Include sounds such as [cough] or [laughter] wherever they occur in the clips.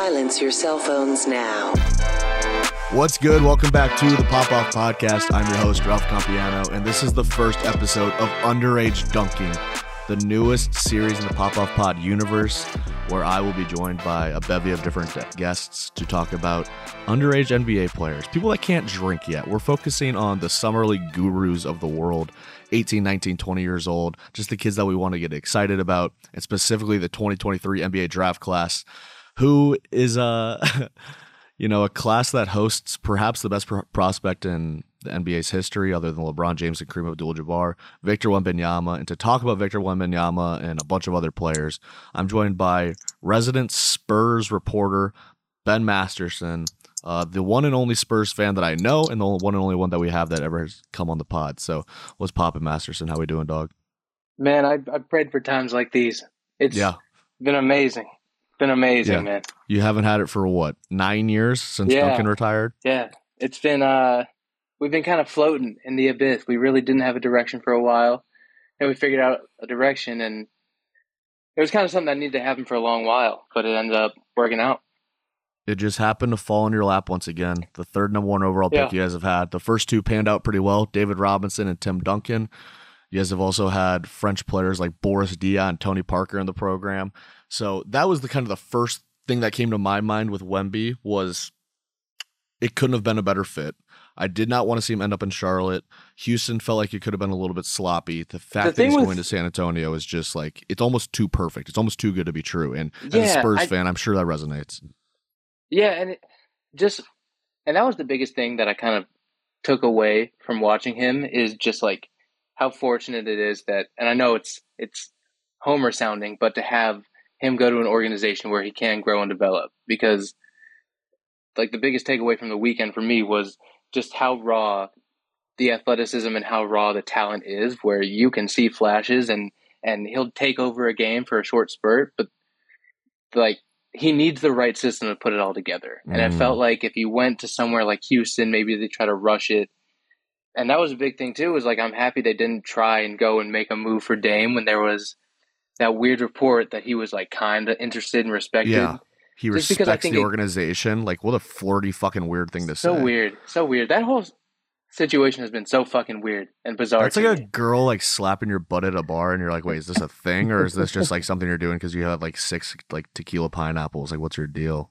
Silence your cell phones now. What's good? Welcome back to the Pop Off Podcast. I'm your host, Ralph Compiano, and this is the first episode of Underage Dunking, the newest series in the Pop Off Pod universe, where I will be joined by a bevy of different guests to talk about underage NBA players, people that can't drink yet. We're focusing on the Summer League gurus of the world 18, 19, 20 years old, just the kids that we want to get excited about, and specifically the 2023 NBA draft class, who is uh [laughs] you know, a class that hosts perhaps the best prospect in the NBA's history, other than LeBron James and Kareem Abdul-Jabbar, Victor Wembanyama. And to talk about Victor Wembanyama and a bunch of other players, I'm joined by resident Spurs reporter Ben Masterson, uh, the one and only Spurs fan that I know, and the one and only one that we have that ever has come on the pod. So, what's poppin', Masterson? How are we doing, dog? Man, I I prayed for times like these. It's yeah. been amazing. It's been amazing, yeah. man. You haven't had it for what nine years since yeah. Duncan retired. Yeah, it's been. uh We've been kind of floating in the abyss. We really didn't have a direction for a while, and we figured out a direction, and it was kind of something that needed to happen for a long while, but it ended up working out. It just happened to fall in your lap once again. The third number one overall pick yeah. you guys have had. The first two panned out pretty well David Robinson and Tim Duncan. You guys have also had French players like Boris Diaw and Tony Parker in the program. So that was the kind of the first thing that came to my mind with Wemby was it couldn't have been a better fit. I did not want to see him end up in Charlotte. Houston felt like it could have been a little bit sloppy. The fact the that he's going to San Antonio is just like it's almost too perfect. It's almost too good to be true. And yeah, as a Spurs I, fan, I'm sure that resonates. Yeah, and it just and that was the biggest thing that I kind of took away from watching him is just like how fortunate it is that and I know it's it's homer sounding, but to have him go to an organization where he can grow and develop because like the biggest takeaway from the weekend for me was just how raw the athleticism and how raw the talent is where you can see flashes and and he'll take over a game for a short spurt but like he needs the right system to put it all together and mm. it felt like if he went to somewhere like Houston maybe they try to rush it and that was a big thing too was like I'm happy they didn't try and go and make a move for Dame when there was that weird report that he was like kind of interested and respected. Yeah. He Just respects the organization. It, like, what a flirty fucking weird thing to so say. So weird. So weird. That whole situation has been so fucking weird and bizarre. It's like me. a girl like slapping your butt at a bar, and you're like, "Wait, is this a thing, or is this just like something you're doing because you have like six like tequila pineapples? Like, what's your deal?"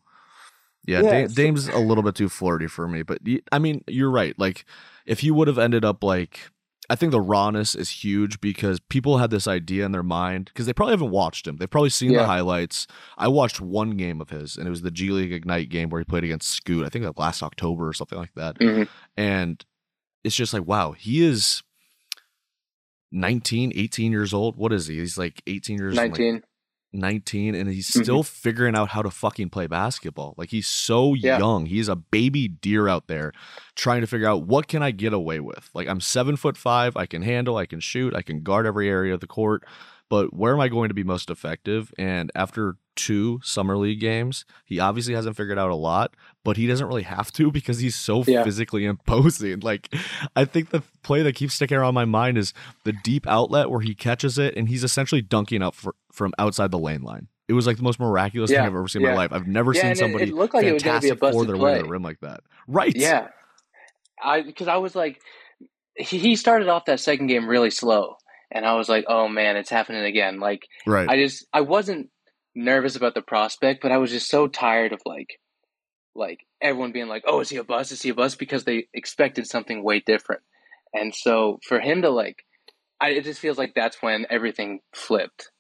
Yeah, yeah Dame's a little bit too flirty for me, but I mean, you're right. Like, if you would have ended up like I think the rawness is huge because people had this idea in their mind because they probably haven't watched him. They've probably seen yeah. the highlights. I watched one game of his, and it was the G League Ignite game where he played against Scoot. I think that last October or something like that. Mm-hmm. And it's just like, wow, he is 19, 18 years old. What is he? He's like 18 years 19. Like, 19 and he's mm-hmm. still mm-hmm. figuring out how to fucking play basketball. Like he's so yeah. young. He's a baby deer out there trying to figure out what can I get away with. Like I'm seven foot five, I can handle, I can shoot, I can guard every area of the court but where am I going to be most effective? And after two summer league games, he obviously hasn't figured out a lot, but he doesn't really have to [laughs] because he's so yeah. physically imposing. [laughs] Like, I think the play that keeps sticking around my mind is the deep outlet where he catches it and he's essentially dunking up for, from outside the lane line. It was like the most miraculous yeah. thing I've ever seen yeah. in my life. I've never seen somebody it, it looked like fantastic it was for their play. rim like that. Right? Yeah, I because I was like, he, he started off that second game really slow, and I was like, oh man, it's happening again. Like, right. I just I wasn't nervous about the prospect, but I was just so tired of like, like everyone being like, oh, is he a bust? Is he a bust? Because they expected something way different, and so for him to like, I, it just feels like that's when everything flipped.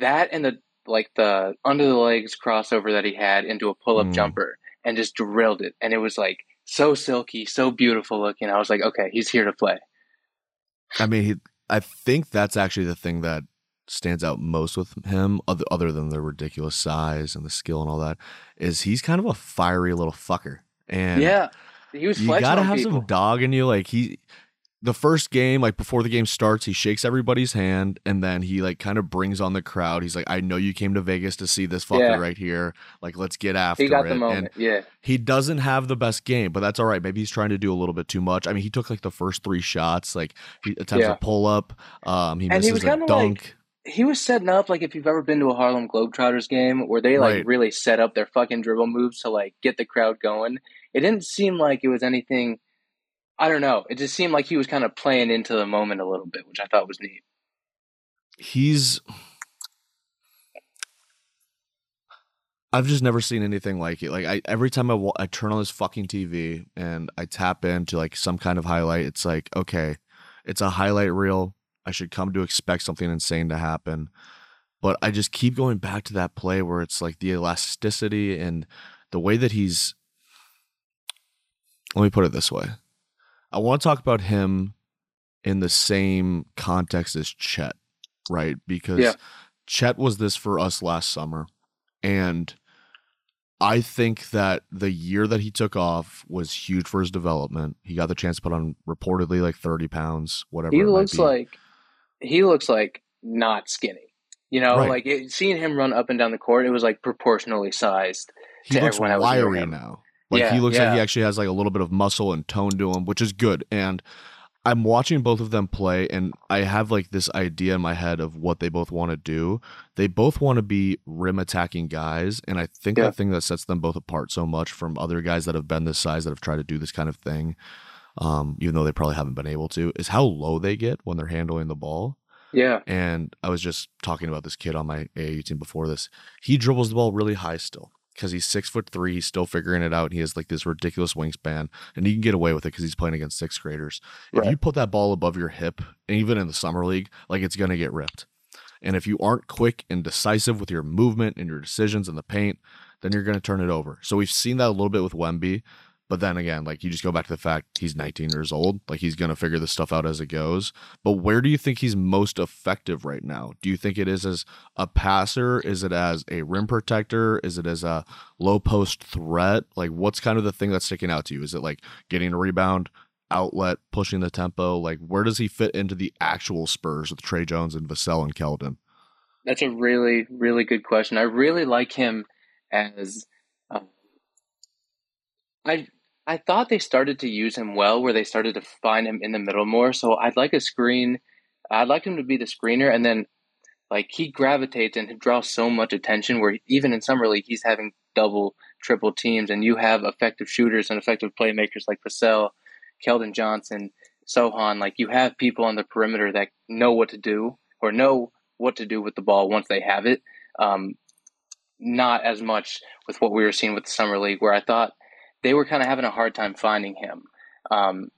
That and the like the under the legs crossover that he had into a pull up mm. jumper and just drilled it, and it was like so silky, so beautiful looking. I was like, okay, he's here to play. I mean, he, I think that's actually the thing that stands out most with him, other other than the ridiculous size and the skill and all that, is he's kind of a fiery little fucker. And yeah, he was. You gotta have people. some dog in you. Like he, the first game, like before the game starts, he shakes everybody's hand and then he like kind of brings on the crowd. He's like, I know you came to Vegas to see this fucker yeah. right here. Like, let's get after he got it. The moment. And yeah. He doesn't have the best game, but that's all right. Maybe he's trying to do a little bit too much. I mean, he took like the first three shots, like he attempts yeah. a pull up. Um, he misses he a dunk. Like, he was setting up like if you've ever been to a Harlem Globetrotters game where they like Right. really set up their fucking dribble moves to like get the crowd going. It didn't seem like it was anything. I don't know. It just seemed like he was kind of playing into the moment a little bit, which I thought was neat. he's I've just never seen anything like it. Like I every time I I turn on this fucking TV and I tap into like some kind of highlight, it's like okay, it's a highlight reel. I should come to expect something insane to happen. But I just keep going back to that play where it's like the elasticity and the way that he's let me put it this way. I want to talk about him in the same context as Chet, right? Because Yeah. Chet was this for us last summer. And I think that the year that he took off was huge for his development. He got the chance to put on reportedly like 30 pounds, whatever. He looks like he looks like not skinny. You know, Right. like it, seeing him run up and down the court, it was like proportionally sized. he to looks everyone that was near wiry now. Like Yeah, he looks like he actually has like a little bit of muscle and tone to him, which is good. And I'm watching both of them play, and I have like this idea in my head of what they both want to do. They both want to be rim attacking guys, and I think Yeah. the thing that sets them both apart so much from other guys that have been this size that have tried to do this kind of thing, um, even though they probably haven't been able to, is how low they get when they're handling the ball. Yeah, And I was just talking about this kid on my AAU team before this. He dribbles the ball really high still because he's six foot three. He's still figuring it out. And he has like this ridiculous wingspan, and he can get away with it because he's playing against sixth graders. If you put that ball above your hip, even in the summer league, like it's gonna get ripped. And if you aren't quick and decisive with your movement and your decisions in the paint, then you're gonna turn it over. So we've seen that a little bit with Wemby. But then again, like you just go back to the fact he's 19 years old. Like he's gonna figure this stuff out as it goes. But where do you think he's most effective right now? Do you think it is as a passer? Is it as a rim protector? Is it as a low post threat? Like what's kind of the thing that's sticking out to you? Is it like getting a rebound, outlet, pushing the tempo? Like where does he fit into the actual Spurs with Tre Jones and Vassell and Keldon? that's a really really good question. I really like him as. Um, I I thought they started to use him well, where they started to find him in the middle more. So I'd like a screen. I'd like him to be the screener, and then like he gravitates and draws so much attention. Where even in summer league, he's having double, triple teams, and you have effective shooters and effective playmakers like Vassell, Keldon Johnson, Sochan. Like you have people on the perimeter that know what to do or know what to do with the ball once they have it. Um, not as much with what we were seeing with the summer league, where I thought they were kind of having a hard time finding him. Um,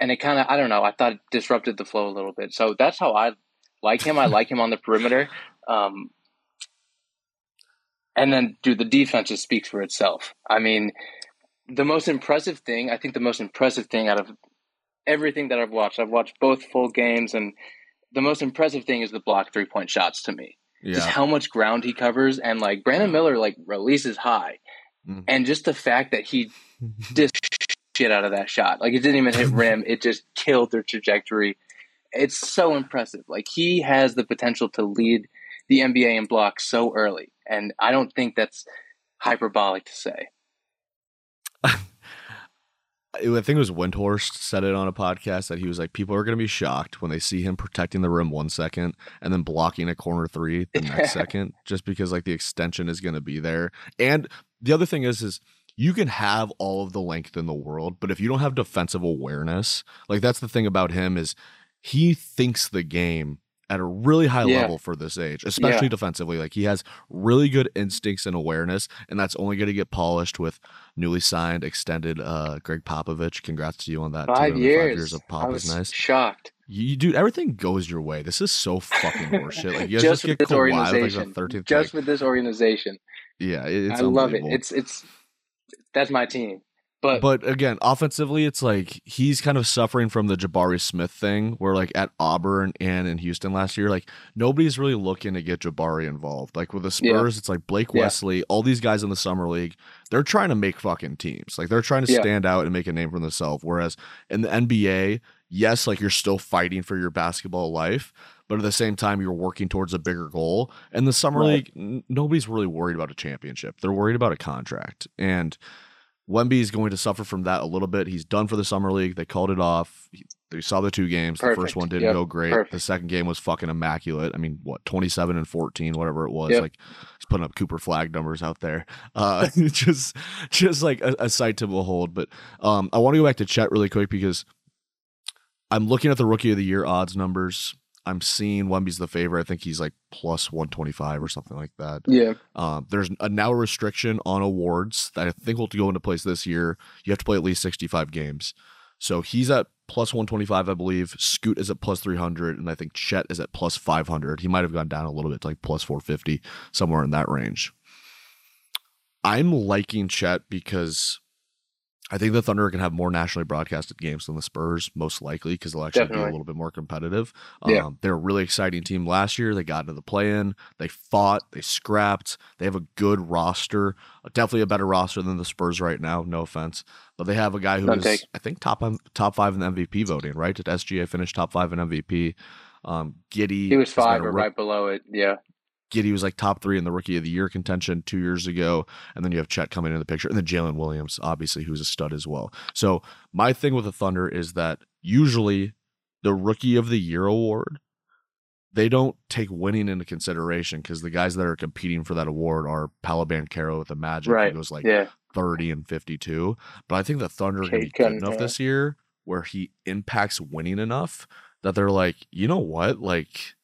and it kind of, I don't know, I thought it disrupted the flow a little bit. So that's how I like him. I [laughs] like him on the perimeter. Um, and then, dude, the defense just speaks for itself. I mean, the most impressive thing, I think the most impressive thing out of everything that I've watched, I've watched both full games, and the most impressive thing is the block three point shots to me. Just how much ground he covers, and like Brandon Miller, like releases high, Mhm. and just the fact that he did shit out of that shot, like it didn't even hit rim, it just killed their trajectory. It's so impressive. Like he has the potential to lead the NBA in blocks so early, and I don't think that's hyperbolic to say. [laughs] I think it was Windhorst said it on a podcast that he was like, people are going to be shocked when they see him protecting the rim one second and then blocking a corner three the next [laughs] second, just because like the extension is going to be there. And the other thing is, is you can have all of the length in the world, but if you don't have defensive awareness, like that's the thing about him is he thinks the game at a really high Yeah. level for this age, especially Yeah. defensively. Like he has really good instincts and awareness, and that's only going to get polished with newly signed, extended uh Gregg Popovich. Congrats to you on that. Five years. Five years of Pop is nice. shocked. You, dude, everything goes your way. This is so fucking horseshit. Like you just just, with get this Kawhi with like organization. the thirteenth just pick. with this organization. Yeah, it's I love it. It's it's that's my team. But, but again, offensively, it's like he's kind of suffering from the Jabari Smith thing, where like at Auburn and in Houston last year, like nobody's really looking to get Jabari involved. Like with the Yeah. Spurs, it's like Blake Yeah. Wesley, all these guys in the summer league, they're trying to make fucking teams. Like they're trying to Yeah. stand out and make a name for themselves. Whereas in the NBA, yes, like you're still fighting for your basketball life. But at the same time, you're working towards a bigger goal. And the summer Right. league, n- nobody's really worried about a championship. They're worried about a contract. And Wemby is going to suffer from that a little bit. He's done for the summer league. They called it off. He- We saw the two games. The first one didn't Yep. go great. Perfect. The second game was fucking immaculate. I mean, what, 27 and 14, whatever it was. Yep. Like he's putting up Cooper Flagg numbers out there. Uh [laughs] just just like a, a sight to behold. But um I want to go back to Chet really quick because I'm looking at the rookie of the year odds numbers. I'm seeing Wemby's the favorite. I think he's like plus 125 or something like that. Yeah. Um, there's a now a restriction on awards that I think will go into place this year. You have to play at least 65 games. So he's at plus 125, I believe. Scoot is at plus 300, and I think Chet is at plus 500. He might have gone down a little bit to like plus 450, somewhere in that range. I'm liking Chet because I think the Thunder can have more nationally broadcasted games than the Spurs, most likely, because they'll actually be a little bit more competitive. Yeah. Um, they're a really exciting team last year. They got into the play in, they fought, they scrapped, they have a good roster, definitely a better roster than the Spurs right now, no offense. But they have a guy who None. I think, top top five in the MVP voting, right? Did SGA finish top five in MVP? Um, Giddy. He was five or right below it. Yeah. Giddy was like top three in the rookie of the year contention two years ago. And then you have Chet coming in the picture. And then Jalen Williams, obviously, who's a stud as well. So my thing with the Thunder is that usually the rookie of the year award, they don't take winning into consideration because the guys that are competing for that award are Paolo Banchero with the Magic, Right. who goes like Yeah. 30 and 52. But I think the Thunder are going to be good enough this year where he impacts winning enough that they're like, you know what? Like,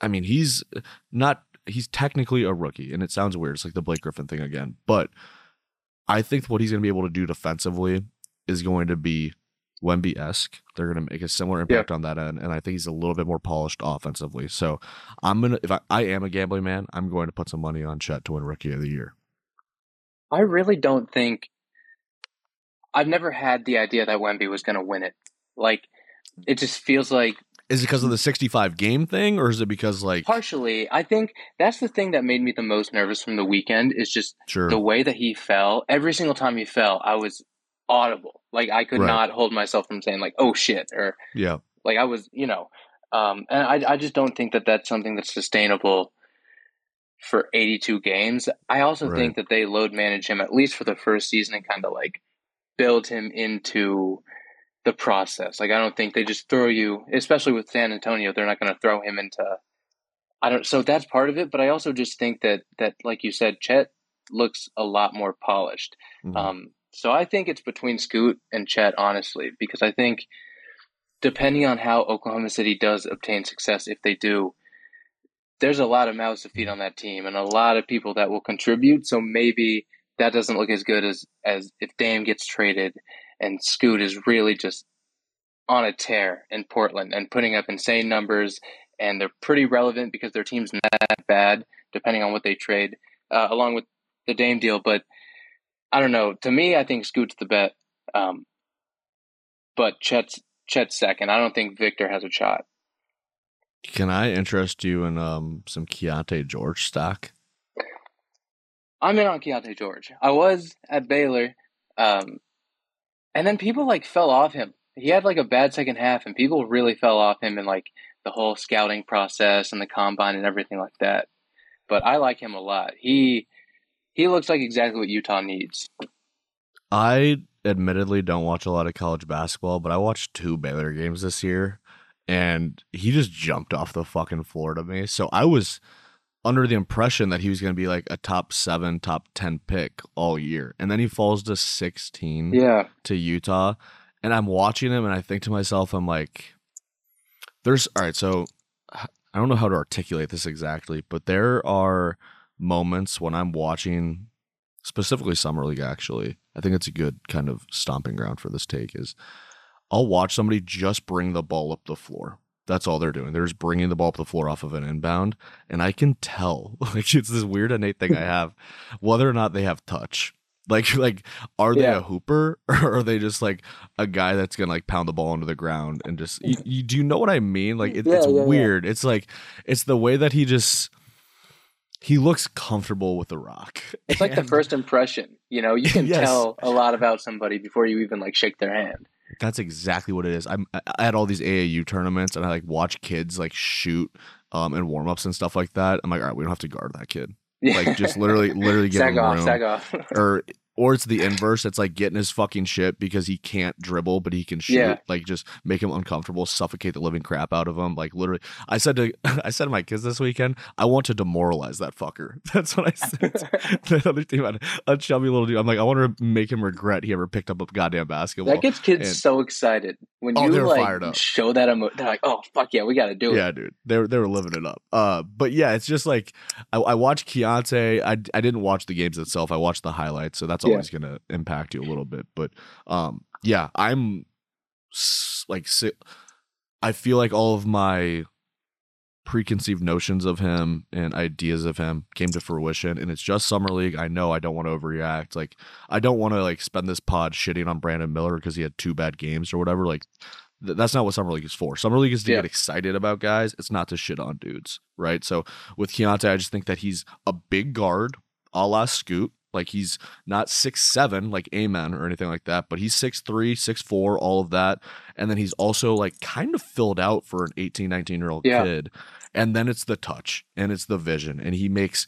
I mean, he's not, he's technically a rookie, and it sounds weird. It's like the Blake Griffin thing again. But I think what he's going to be able to do defensively is going to be Wemby esque. They're going to make a similar impact on that end. And I think he's a little bit more polished offensively. So I'm going to, if I, I am a gambling man, I'm going to put some money on Chet to win Rookie of the Year. I really don't think I've never had the idea that Wemby was going to win it. Like it just feels like Is it because of the 65 game thing, or is it because like partially. I think that's the thing that made me the most nervous from the weekend is just sure, the way that he fell. Every single time he fell, I was audible. Like I could Right. not hold myself from saying like "oh shit" or yeah, like I was, you know. Um, and I I just don't think that that's something that's sustainable for 82 games. I also Right. think that they load manage him at least for the first season and kind of like build him into the process. Like I don't think they just throw you, especially with San Antonio, they're not going to throw him into I don't so that's part of it, but I also just think that that like you said Chet looks a lot more polished. Mhm. Um, so I think it's between Scoot and Chet, honestly, because I think depending on how Oklahoma City does obtain success, if they do, there's a lot of mouths to feed on that team and a lot of people that will contribute. So maybe that doesn't look as good as as if Dame gets traded and Scoot is really just on a tear in Portland and putting up insane numbers and they're pretty relevant because their team's not that bad depending on what they trade uh, along with the Dame deal. But I don't know. To me, I think Scoot's the bet. Um, but Chet's Chet's second. I don't think Victor has a shot. Can I interest you in um some Keyonte George stock? I'm in on Keyonte George. I was at Baylor, um, and then people like fell off him. He had like a bad second half, and people really fell off him in like the whole scouting process and the combine and everything like that. But I like him a lot. He he looks like exactly what Utah needs. I admittedly don't watch a lot of college basketball, but I watched two Baylor games this year, and he just jumped off the fucking floor to me. So I was under the impression that he was going to be like a top seven, top 10 pick all year. And then he falls to 16 Yeah, to Utah. And I'm watching him and I think to myself, I'm like, there's, all right, so I don't know how to articulate this exactly, but there are moments when I'm watching specifically Summer League, actually. I think it's a good kind of stomping ground for this take is I'll watch somebody just bring the ball up the floor. That's all they're doing. They're just bringing the ball up the floor off of an inbound. And I can tell, [laughs] like, it's this weird innate thing I [laughs] have, whether or not they have touch. Like, [laughs] like, are they Yeah. a hooper or are they just like a guy that's gonna like pound the ball into the ground and just? You, you, do you know what I mean? Like, it, Yeah, it's yeah, weird. It's like, it's the way that he just he looks comfortable with the rock. it's like the first impression. You know, you can Yes. tell a lot about somebody before you even like shake their hand. That's exactly what it is. I'm I had all these AAU tournaments and I like watch kids like shoot um and warm ups and stuff like that. I'm like, all right, we don't have to guard that kid. Yeah. Like just literally literally [laughs] sag him off, room. sag off. or or it's the inverse. It's like getting his fucking shit because he can't dribble, but he can shoot. Yeah. Like just make him uncomfortable, suffocate the living crap out of him. Like literally, I said to [laughs] I said to my kids this weekend, I want to demoralize that fucker. [laughs] That's what I said. to [laughs] the other team, had a chubby little dude. I'm like, I want to make him regret he ever picked up a goddamn basketball. That gets kids And- so excited when Oh, you like fired up. show that emo- they're like, "Oh fuck yeah, we got to do it." yeah, dude, they were they were living it up. Uh, but yeah, it's just like I, I watched Keyonte. I I didn't watch the games itself. I watched the highlights, so that's Yeah. always gonna impact you a little bit. But um, yeah, I'm like I feel like all of my preconceived notions of him and ideas of him came to fruition and it's just summer league i know i don't want to overreact like i don't want to like spend this pod shitting on brandon miller because he had two bad games or whatever like th- that's not what summer league is for summer league is to Yeah. get excited about guys it's not to shit on dudes right so with Keyonte, i just think that he's a big guard a la scoot like he's not six seven like amen or anything like that but he's six three six four all of that. And then he's also like kind of filled out for an 18 19 year old Yeah. kid. And then it's the touch and it's the vision. And he makes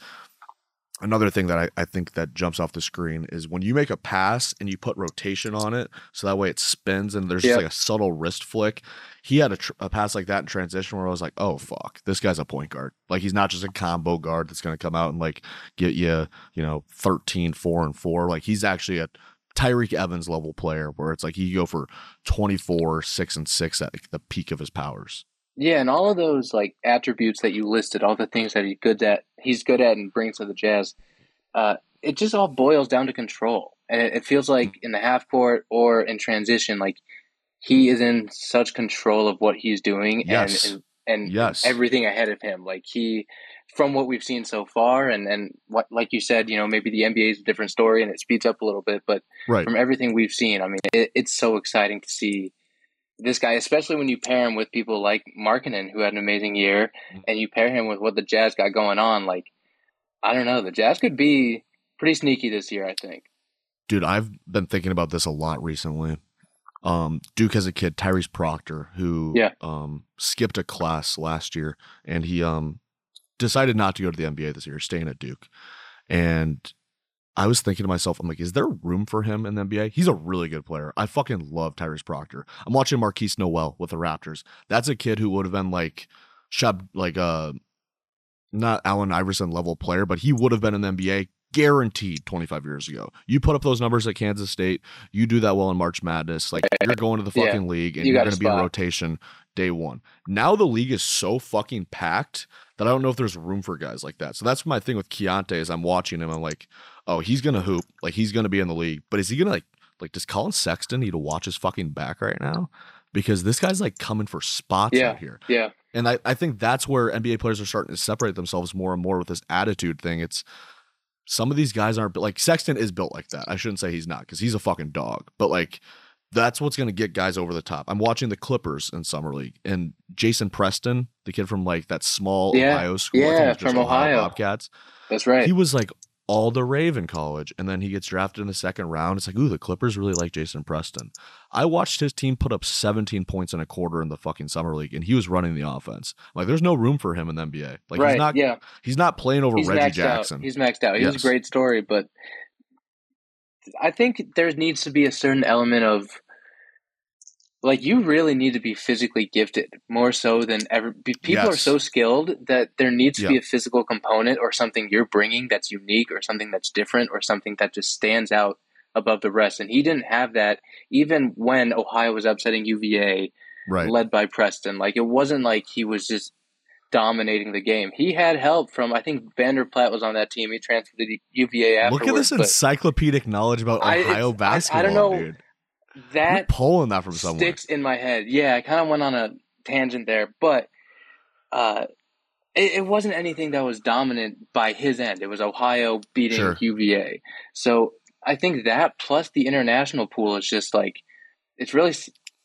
another thing that I, I think that jumps off the screen is when you make a pass and you put rotation on it so that way it spins and there's just like a subtle wrist flick. He had a, tr- a pass like that in transition where i was like oh fuck this guy's a point guard. Like he's not just a combo guard that's going to come out and like get you you know 13 4 and 4 like he's actually a Tyreke Evans level player where it's like he go for 24 6 and 6 at the peak of his powers Yeah, and all of those like attributes that you listed, all the things that he's good at, he's good at and brings to the Jazz. Uh, it just all boils down to control, and it, it feels like in the half court or in transition, like he is in such control of what he's doing Yes. and and, and Yes. everything ahead of him. Like he, from what we've seen so far, and and what like you said, you know, maybe the NBA is a different story and it speeds up a little bit, but right from everything we've seen, I mean, it, it's so exciting to see this guy, especially when you pair him with people like Markkanen, who had an amazing year, Mm. and you pair him with what the Jazz got going on. Like, I don't know, the Jazz could be pretty sneaky this year. I think. dude i've been thinking about this a lot recently um duke has a kid tyrese proctor who Yeah. um skipped a class last year and he um decided not to go to the nba this year staying at duke and i was thinking to myself i'm like is there room for him in the nba he's a really good player i fucking love tyrese proctor i'm watching markquis nowell with the raptors that's a kid who would have been like shab like uh not Allen Iverson level player, but he would have been in the NBA guaranteed 25 years ago. You put up those numbers at Kansas State, you do that well in March Madness, like you're going to the Yeah. fucking league and you are going to be in rotation day one. Now the league is so fucking packed that I don't know if there's room for guys like that. So that's my thing with Keyonte is I'm watching him. I'm like, oh, he's gonna hoop, like he's gonna be in the league, but is he gonna like like does Collin Sexton need to watch his fucking back right now? Because this guy's like coming for spots Yeah. out here. Yeah, And I, I think that's where NBA players are starting to separate themselves more and more with this attitude thing. It's some of these guys aren't like Sexton is built like that. I shouldn't say he's not because he's a fucking dog. But like that's what's gonna get guys over the top. I'm watching the Clippers in summer league and Jason Preston, the kid from like that small Yeah. Ohio school, Yeah, from Ohio. Bobcats. that's right. He was like all the rave in college, and then he gets drafted in the second round. It's like, ooh, the Clippers really like Jason Preston. I watched his team put up 17 points in a quarter in the fucking summer league, and he was running the offense. Like, there's no room for him in the NBA. Like, right. he's not, yeah, he's not playing over he's Reggie Jackson. out. He's maxed out. He was a great story, but I think there needs to be a certain element of like you really need to be physically gifted more so than ever. People are so skilled that there needs to be a physical component or something you're bringing that's unique or something that's different or something that just stands out above the rest. And he didn't have that even when Ohio was upsetting UVA, right. led by Preston. Like it wasn't like he was just dominating the game. He had help from I think Vander Plas was on that team. He transferred to UVA afterwards. Look at this encyclopedic knowledge about I- Ohio I- I basketball, don't know dude. That pulling that from somewhere. sticks in my head. Yeah, I kind of went on a tangent there, but uh, it, it wasn't anything that was dominant by his end. It was Ohio beating Sure. UVA. So I think that plus the international pool is just like it's really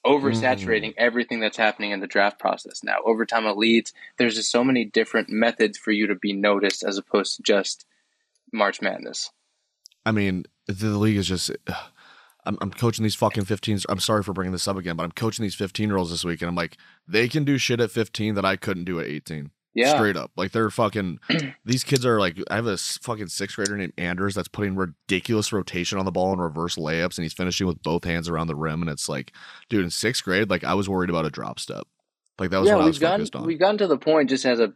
oversaturating Mm. everything that's happening in the draft process now. Overtime elites. There's just so many different methods for you to be noticed as opposed to just March Madness. I mean, the, the league is just. I'm, I'm coaching these fucking 15s. I'm sorry for bringing this up again, but I'm coaching these 15 year olds this week, and I'm like, they can do shit at 15 that I couldn't do at 18. Yeah. Straight up. Like they're fucking [clears throat] these kids are like I have a fucking sixth grader named Anders that's putting ridiculous rotation on the ball and reverse layups and he's finishing with both hands around the rim and it's like, dude, in sixth grade, like I was worried about a drop step. Like that was yeah, what I was we've gotten focused on. we've gotten to the point just as a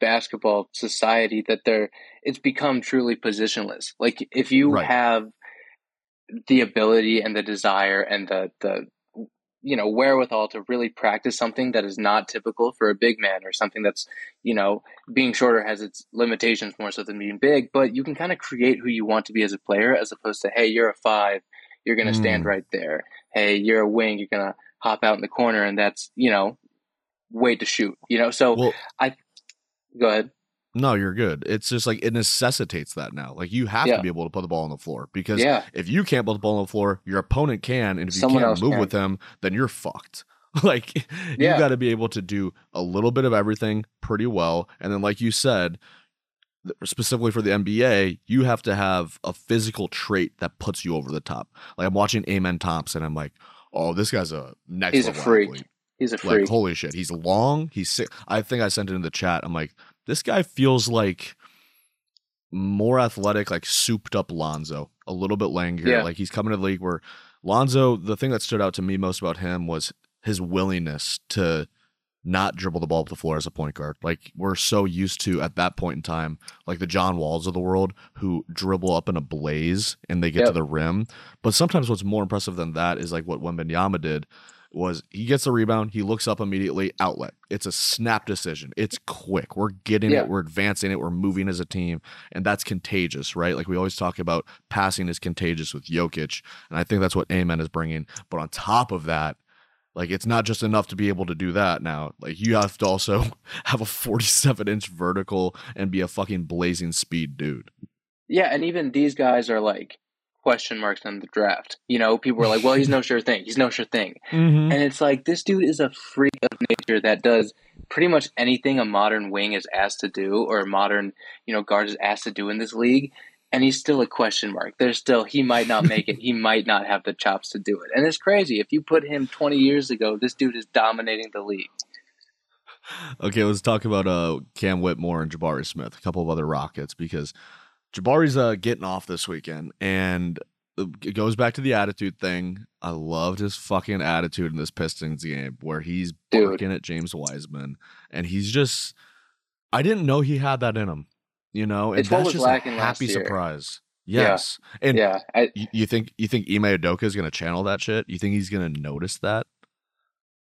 basketball society that there it's become truly positionless. Like if you Right. have the ability and the desire and the the you know wherewithal to really practice something that is not typical for a big man or something that's you know being shorter has its limitations more so than being big but you can kind of create who you want to be as a player as opposed to hey you're a five you're going to stand Mm. right there. Hey you're a wing you're going to hop out in the corner and that's you know way to shoot you know? So well, go ahead no, you're good. It's just like it necessitates that now. Like you have Yeah. to be able to put the ball on the floor because yeah if you can't put the ball on the floor, your opponent can, and if you can't move can. with them, then you're fucked. [laughs] like you Yeah. got to be able to do a little bit of everything pretty well, and then like you said, specifically for the NBA, you have to have a physical trait that puts you over the top. Like I'm watching Amen Thompson, I'm like, oh, this guy's a next He's a level freak. athlete. he's a Like freak holy shit, he's long. He's sick. I think I sent it in the chat. I'm like, this guy feels like more athletic, like souped up Lonzo, a little bit lankier. Yeah. Like he's coming to the league where Lonzo. The thing that stood out to me most about him was his willingness to not dribble the ball up the floor as a point guard. Like we're so used to at that point in time, like the John Walls of the world who dribble up in a blaze and they get to the rim. But sometimes what's more impressive than that is like what Wembanyama did was he gets the rebound, he looks up immediately, outlet. It's a snap decision. It's quick. We're getting Yeah. it, we're advancing it, we're moving as a team, and that's contagious, right? Like we always talk about passing is contagious with Jokic, and I think that's what Amen is bringing. But on top of that, like it's not just enough to be able to do that now. Like you have to also [laughs] have a 47 inch vertical and be a fucking blazing speed dude. Yeah, and even these guys are like question marks on the draft. You know, people were like, "Well, he's no sure thing. He's no sure thing," Mm-hmm. and it's like this dude is a freak of nature that does pretty much anything a modern wing is asked to do or a modern you know guard is asked to do in this league. And he's still a question mark. There's still he might not make it. He might not have the chops to do it. And it's crazy. If you put him 20 years ago, this dude is dominating the league. Okay, let's talk about uh Cam Whitmore and Jabari Smith, a couple of other Rockets, because Jabari's uh getting off this weekend, and it goes back to the attitude thing. I loved his fucking attitude in this Pistons game where he's Dude. barking at James Wiseman, and he's just I didn't know he had that in him, you know, and It's that's was just a happy surprise. Yeah. Yes, and yeah, I, you, you think you think Ime Udoka is gonna channel that shit? You think he's gonna notice that?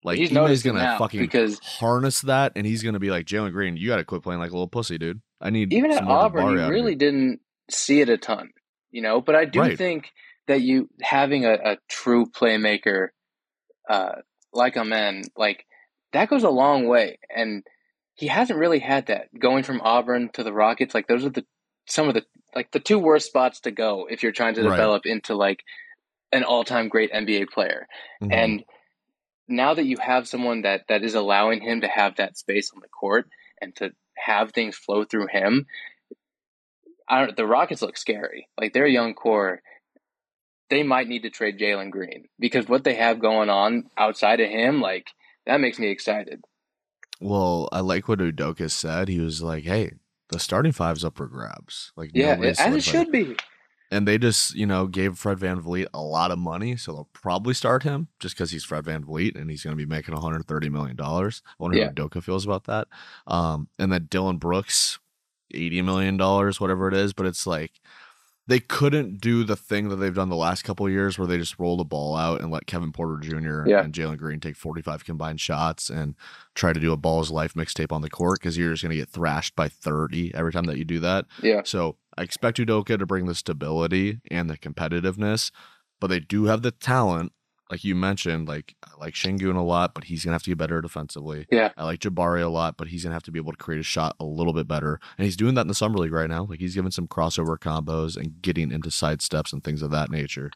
Like he's Ime's noticing gonna fucking because harness that, and he's gonna be like Jalen Green. You got to quit playing like a little pussy, dude. I need even at Auburn, Jabari you out of really didn't see it a ton, you know. But I do Right. think that you having a, a true playmaker uh, like a man like that goes a long way, and he hasn't really had that going from Auburn to the Rockets. Like those are the some of the like the two worst spots to go if you're trying to Right. develop into like an all-time great NBA player. Mhm. And now that you have someone that that is allowing him to have that space on the court and to have things flow through him, I don't, the Rockets look scary. Like their young core, they might need to trade Jalen Green because what they have going on outside of him, like that makes me excited. well, I like what Udoka said. He was like, "Hey, the starting five's up for grabs." Like, Yeah, as it should be. And they just, you know, gave Fred VanVleet a lot of money, so they'll probably start him just because he's Fred VanVleet and he's going to be making 130 million dollars. I wonder Yeah. how Udoka feels about that. Um, and then Dillon Brooks, 80 million dollars, whatever it is. But it's like they couldn't do the thing that they've done the last couple of years where they just roll the ball out and let Kevin Porter Jr. Yeah. and Jalen Green take 45 combined shots and try to do a balls life mixtape on the court because you're just going to get thrashed by 30 every time that you do that. Yeah. So I expect Udoka to bring the stability and the competitiveness, but they do have the talent. Like you mentioned, like I like Sengun a lot, but he's gonna have to get better defensively. Yeah. I like Jabari a lot, but he's gonna have to be able to create a shot a little bit better. And he's doing that in the summer league right now. Like he's giving some crossover combos and getting into side steps and things of that nature.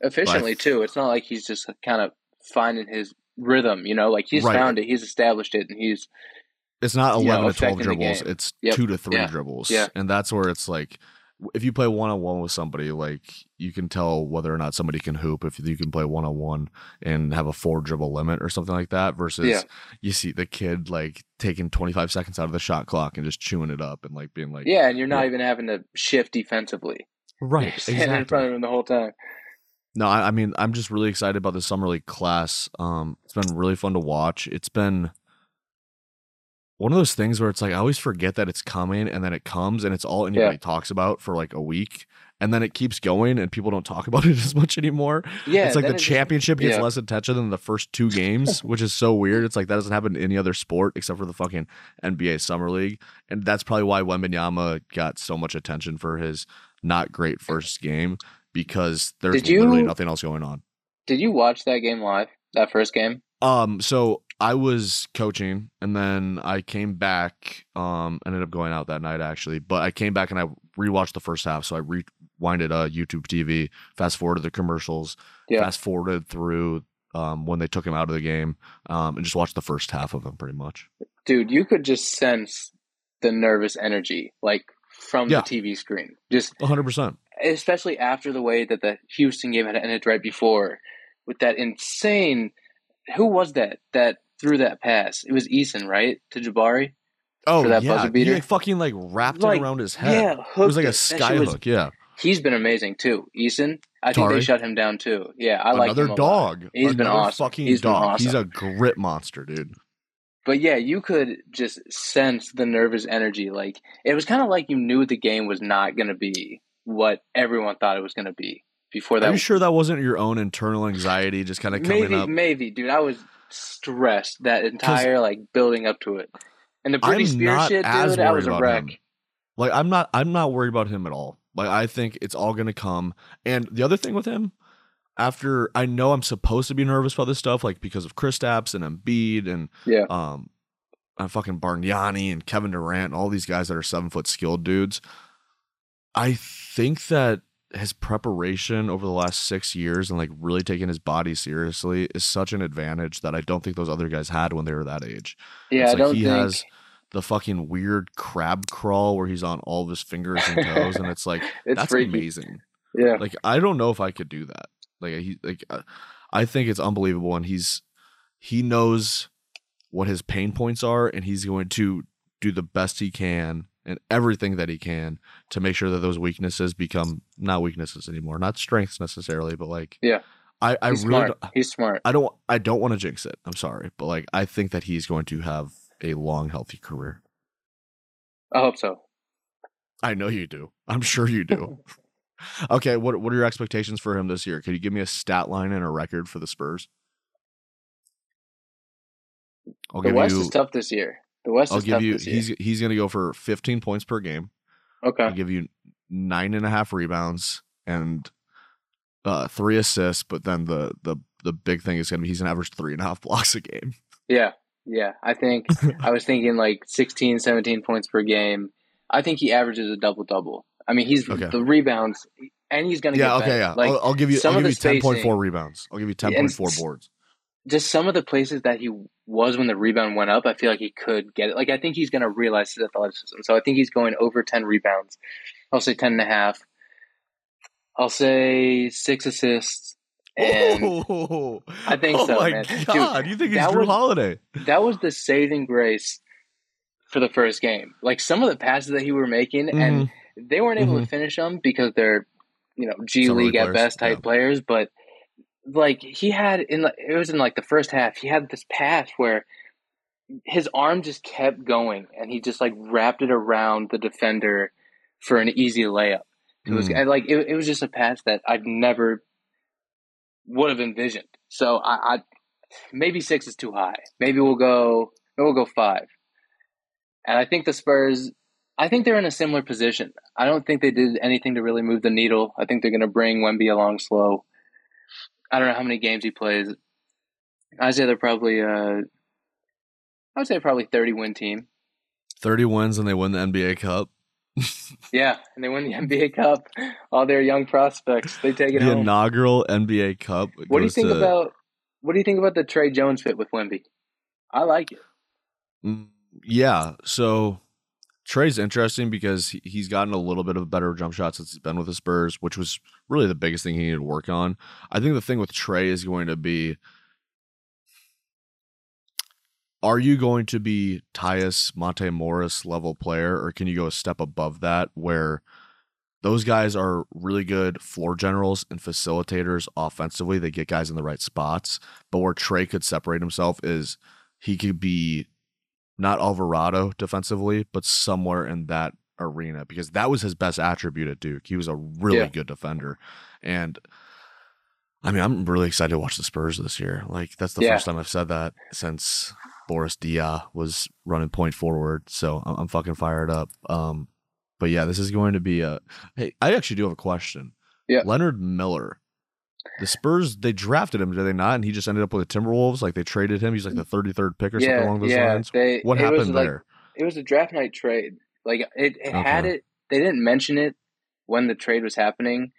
Efficiently too. It's not like he's just kind of finding his rhythm, you know, like he's Right. found it, he's established it, and he's It's not You know, eleven to twelve dribbles. It's Yep. two to three Yeah. dribbles. Yeah. And that's where it's like if you play one on one with somebody, like you can tell whether or not somebody can hoop if you can play one on one and have a four dribble limit or something like that. Versus Yeah. you see the kid like taking 25 seconds out of the shot clock and just chewing it up and like being like, Yeah, and you're not Yeah. even having to shift defensively. right, You're standing in front of him the whole time. No, I, I mean, I'm just really excited about the summer league class. Um, it's been really fun to watch. It's been one of those things where it's like I always forget that it's coming, and then it comes, and it's all anybody talks about for like a week, and then it keeps going, and people don't talk about [laughs] it as much anymore. Yeah, it's like the it just- championship gets yeah. less attention than the first two games, [laughs] which is so weird. It's like that doesn't happen in any other sport except for the fucking NBA summer league, and that's probably why Wembanyama got so much attention for his not great first game because there's you- literally nothing else going on. Did you watch that game live? That first game? Um, so I was coaching and then I came back, um, ended up going out that night actually, but I came back and I rewatched the first half. So I rewinded uh YouTube TV, fast forwarded the commercials, Yeah. fast forwarded through um when they took him out of the game, um, and just watched the first half of him pretty much. Dude, you could just sense the nervous energy, like from Yeah. the TV screen. Just hundred percent. especially after the way that the Houston game had ended right before, with that insane. Who was that that threw that pass? It was Eason, right, to Jabari. Oh For that yeah, buzzer he beater? like, fucking like wrapped Like, it around his head. Yeah, it was like a hooked it. That sky shit was- hook. Yeah, He's been amazing too. Eason, I think Tari? they shut him down too. Yeah, I like another him a lot. dog. He's been awesome. Fucking He's dog. He's a grit monster, dude. But yeah, you could just sense the nervous energy. Like it was kind of like you knew the game was not going to be what everyone thought it was going to be before that. Are you sure that wasn't your own internal anxiety just kind of coming maybe, up? maybe, dude, I was stressed that entire like building up to it. And the Britney Spears shit, as dude, I worried was a wreck. him. Like I'm not I'm not worried about him at all. Like I think it's all gonna come. And the other thing with him, after I know I'm supposed to be nervous about this stuff, like because of Chris Kristaps and Embiid and Yeah. um uh, fucking Bargnani and Kevin Durant and all these guys that are seven foot skilled dudes. I think that his preparation over the last six years and like really taking his body seriously is such an advantage that I don't think those other guys had when they were that age Yeah, It's I like don't he think. has the fucking weird crab crawl where he's on all of his fingers and toes, and it's like [laughs] It's that's freaky. amazing. Yeah, Like I don't know if I could do that. Like he like uh, I think it's unbelievable, and he's he knows what his pain points are, and he's going to do the best he can and everything that he can to make sure that those weaknesses become not weaknesses anymore, not strengths necessarily, but like Yeah. I I he's really smart. He's smart. I don't I don't want to jinx it. I'm sorry, but like I think that he's going to have a long, healthy career. I hope so. I know you do. I'm sure you do. [laughs] okay, what what are your expectations for him this year? Could you give me a stat line and a record for the Spurs? I'll The give West you. is tough this year. The West I'll give you. He's he's going to go for 15 points per game. okay. I'll give you nine and a half rebounds and uh, three assists. But then the the the big thing is going to be he's going to average three and a half [laughs] blocks a game. Yeah, yeah. I think [laughs] I was thinking like 16, 17 points per game. I think he averages a double double. I mean, he's Okay. the rebounds, and he's gonna Yeah. get Okay. better. Yeah. Like I'll, I'll give you. some I'll give you 10.4 rebounds. I'll give you ten point four boards. Just some of the places that he was when the rebound went up. I feel like he could get it. Like I think he's gonna realize his athleticism. So I think he's going over ten rebounds. I'll say ten and a half. I'll say six assists. And oh, I think oh so, my man. Dude, god! you think he's that Drew was- Holiday? that was the saving grace for the first game. Like some of the passes that he were making, and mm-hmm. they weren't able to mm-hmm. finish them because they're, you know, G league at best type yeah. players. But like he had in, it was in like the first half. He had this pass where his arm just kept going, and he just like wrapped it around the defender for an easy layup. It was Mm. and, like it, it was just a pass that I've never would have envisioned. So I, I maybe six is too high. Maybe we'll go maybe we'll go five. And I think the Spurs I think they're in a similar position. I don't think they did anything to really move the needle. I think they're gonna bring Wemby along slow. I don't know how many games he plays. I'd say they're probably uh I would say probably thirty win team. Thirty wins and they win the NBA Cup. [laughs] Yeah, and they win the NBA Cup. All their young prospects, they take it the home. inaugural NBA Cup. What do you think to- about what do you think about the Tre Jones fit with Wemby? I like it. Mm, Yeah. So Tre's interesting because he's gotten a little bit of a better jump shot since he's been with the Spurs, which was really the biggest thing he needed to work on. I think the thing with Tre is going to be are you going to be Tyus Monte Morris level player, or can you go a step above that where those guys are really good floor generals and facilitators offensively? They get guys in the right spots. But where Trey could separate himself is he could be not Alvarado defensively, but somewhere in that arena because that was his best attribute at Duke. He was a really Yeah. good defender. And I mean, I'm really excited to watch the Spurs this year. Like that's the Yeah. first time I've said that since Boris Diaw was running point forward. So I'm, I'm fucking fired up. Um, but yeah, this is going to be a. Hey, I actually do have a question. Yeah. Leonard Miller. The Spurs they drafted him, did they not? And he just ended up with the Timberwolves. Like they traded him. He's like the mm. 33rd pick or something along those yeah. lines. They, What happened like- there? It was a draft night trade. Like it, it had it. They didn't mention it when the trade was happening,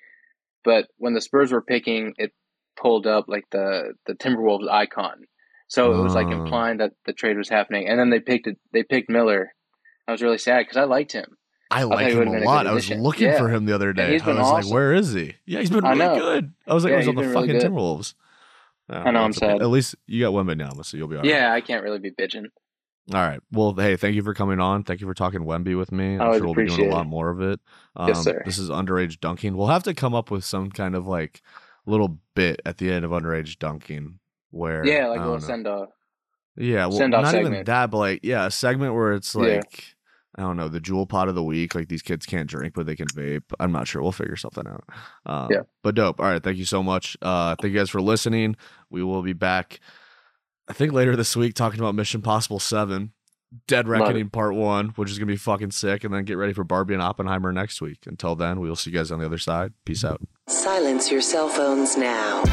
but when the Spurs were picking, it pulled up like the the Timberwolves icon. So it was like Oh. implying that the trade was happening, and then they picked it. They picked Miller. I was really sad because I liked him. I like he him a lot. good I was looking Yeah. for him the other day. he's I was like, where is he? Yeah, he's been really good. I was like, Yeah, I was on the been really fucking. Timberwolves. Yeah, I know, I'm that's okay. sad. At least you got Wembanyama, so you'll be all right. Yeah, I can't really be bitching. All right. Well, hey, thank you for coming on. Thank you for talking Wemby with me. I'm sure we'll be doing a lot more of it. Um, Yes, sir. This is underage dunking. We'll have to come up with some kind of like little bit at the end of underage dunking where Yeah, like I a little send off. Yeah, well, send-off not even that, but like yeah, a segment where it's Yeah. like I don't know the Juul pod of the week. Like these kids can't drink, but they can vape. I'm not sure. We'll figure something out. Um, Yeah. but dope. All right, thank you so much. Uh, thank you guys for listening. We will be back. I think later this week talking about Mission Possible Seven, Dead Reckoning Part One, which is gonna be fucking sick, and then get ready for Barbie and Oppenheimer next week. Until then, we will see you guys on the other side. Peace out. Silence your cell phones now.